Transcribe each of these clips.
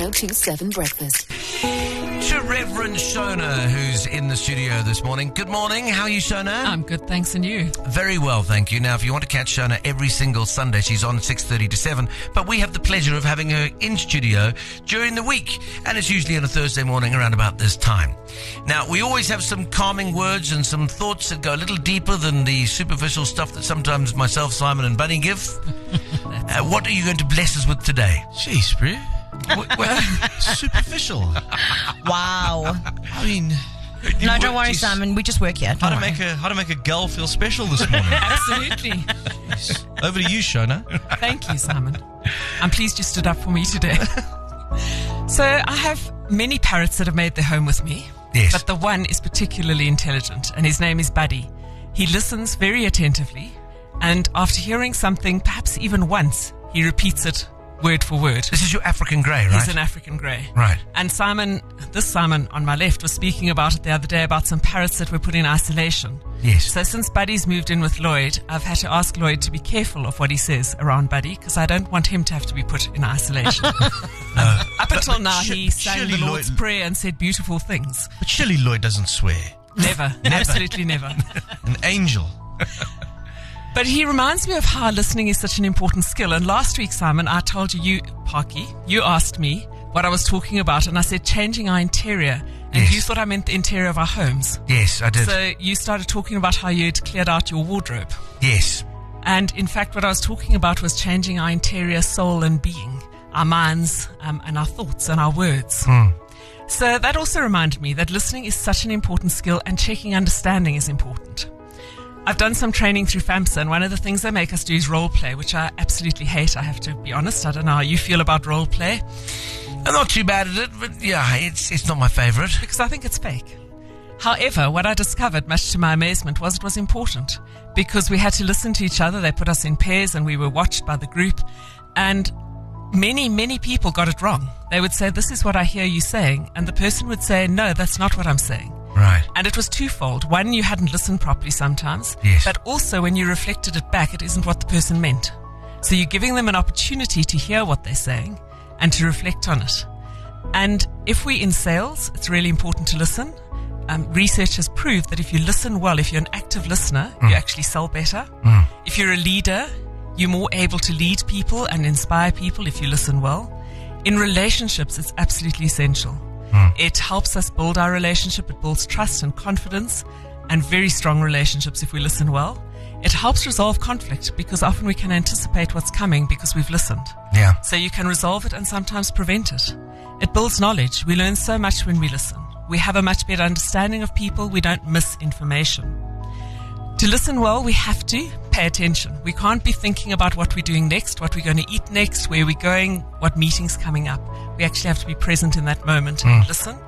1027 Breakfast. To Reverend Shona, who's in the studio this morning. Good morning. How are you, Shona? I'm good, thanks, and you? Very well, thank you. Now, if you want to catch Shona every single Sunday, she's on 6.30 to 7, but we have the pleasure of having her in studio during the week, and it's usually on a Thursday morning around about this time. Now, we always have some calming words and some thoughts that go a little deeper than the superficial stuff that sometimes myself, Simon, and Bunny give. uh, what are you going to bless us with today? Jeez, bro. What- what- superficial. Wow. I mean, No, don't worry, geez. Simon. We just work here. How Don't to worry. make a how to make a girl feel special this morning? Absolutely. Over to you, Shona. Thank you, Simon. I'm pleased you stood up for me today. so, I have many parrots that have made their home with me. Yes. But the one is particularly intelligent, and his name is Buddy. He listens very attentively, and after hearing something, perhaps even once, he repeats it word for word. This is your African grey, right? He's an African grey. Right. And Simon, this Simon on my left, was speaking about it the other day about some parrots that were put in isolation. Yes. So since Buddy's moved in with Lloyd, I've had to ask Lloyd to be careful of what he says around Buddy because I don't want him to have to be put in isolation. Um, up until now, sh- he sang the Lord's Lloyd- Prayer and said beautiful things. But surely Lloyd doesn't swear. Never, absolutely never. An angel. But he reminds me of how listening is such an important skill. And last week, Simon, I told you, you, Parky, you asked me what I was talking about, and I said changing our interior. And Yes. you thought I meant the interior of our homes. Yes, I did. So you started talking about how you'd cleared out your wardrobe. yes. And in fact, what I was talking about was changing our interior soul and being, our minds, um, and our thoughts and our words. So that also reminded me that listening is such an important skill and checking understanding is important. I've done some training through FAMSA, and one of the things they make us do is role play, which I absolutely hate. I have to be honest. I don't know how you feel about role play I'm not too bad at it, but yeah, it's it's not my favourite. because I think it's fake. However, what I discovered, much to my amazement, was it was important because we had to listen to each other. They put us in pairs and we were watched by the group. And many, many people got it wrong. They would say, This is what I hear you saying. And the person would say, No, that's not what I'm saying. Right. And it was twofold. One, you hadn't listened properly sometimes. Yes. But also, when you reflected it back, it isn't what the person meant. So you're giving them an opportunity to hear what they're saying and to reflect on it. And if we're in sales, it's really important to listen. Um, research has proved that if you listen well, if you're an active listener, you actually sell better. If you're a leader, you're more able to lead people and inspire people if you listen well. In relationships, it's absolutely essential. Hmm. It helps us build our relationship. It builds trust and confidence and very strong relationships if we listen well. It helps resolve conflict because often we can anticipate what's coming because we've listened. Yeah. So you can resolve it and sometimes prevent it. It builds knowledge. We learn so much when we listen. We have a much better understanding of people. We don't miss information. To listen well, we have to pay attention. We can't be thinking about what we're doing next, what we're going to eat next, where we're going, what meeting's coming up. We actually have to be present in that moment and listen.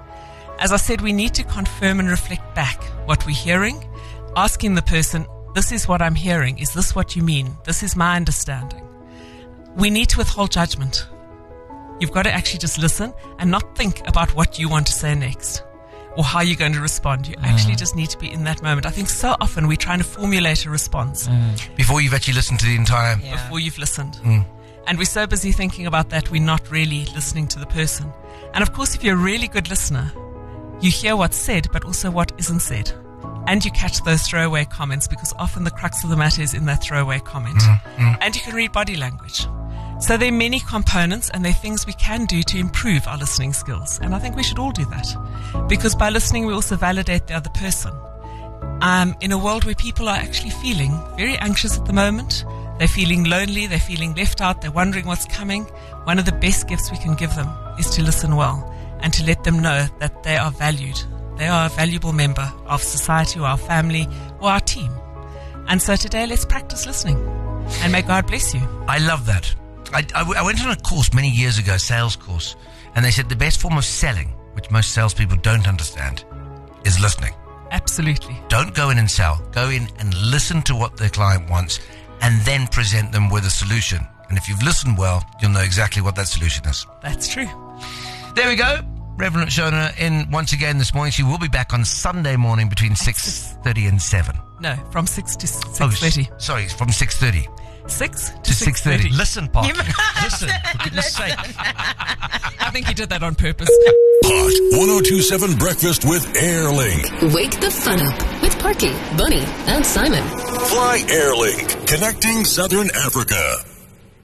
As I said, we need to confirm and reflect back what we're hearing, asking the person, This is what I'm hearing. Is this what you mean? This is my understanding. We need to withhold judgment. You've got to actually just listen and not think about what you want to say next or how you're going to respond. You actually mm. just need to be in that moment. I think so often we're trying to formulate a response mm. Before you've actually listened to the entire. before you've listened. Mm. And we're so busy thinking about that, we're not really listening to the person. And of course, if you're a really good listener, you hear what's said, but also what isn't said. And you catch those throwaway comments because often the crux of the matter is in that throwaway comment. Mm-hmm. And you can read body language. So there are many components and there are things we can do to improve our listening skills. And I think we should all do that. Because by listening, we also validate the other person. Um, in a world where people are actually feeling very anxious at the moment, they're feeling lonely, they're feeling left out, they're wondering what's coming. One of the best gifts we can give them is to listen well and to let them know that they are valued. They are a valuable member of society or our family or our team. And so today, let's practice listening. And may God bless you. I love that. I, I I went on a course many years ago, a sales course, and they said the best form of selling, which most salespeople don't understand, is listening. Absolutely. Don't go in and sell. Go in and listen to what the client wants and then present them with a solution. And if you've listened well, you'll know exactly what that solution is. That's true. There we go. Reverend Shona in once again this morning. She will be back on Sunday morning between 6.30 and 7. No, from 6 to Oh, 6.30. s- sorry, from 6.30. 6 To 6:30. Listen, Parky. Listen, for goodness sake. I think he did that on purpose. Hot 1027 Breakfast with Airlink. Wake the fun up with Parky, Bunny, and Simon. Fly Airlink, connecting Southern Africa.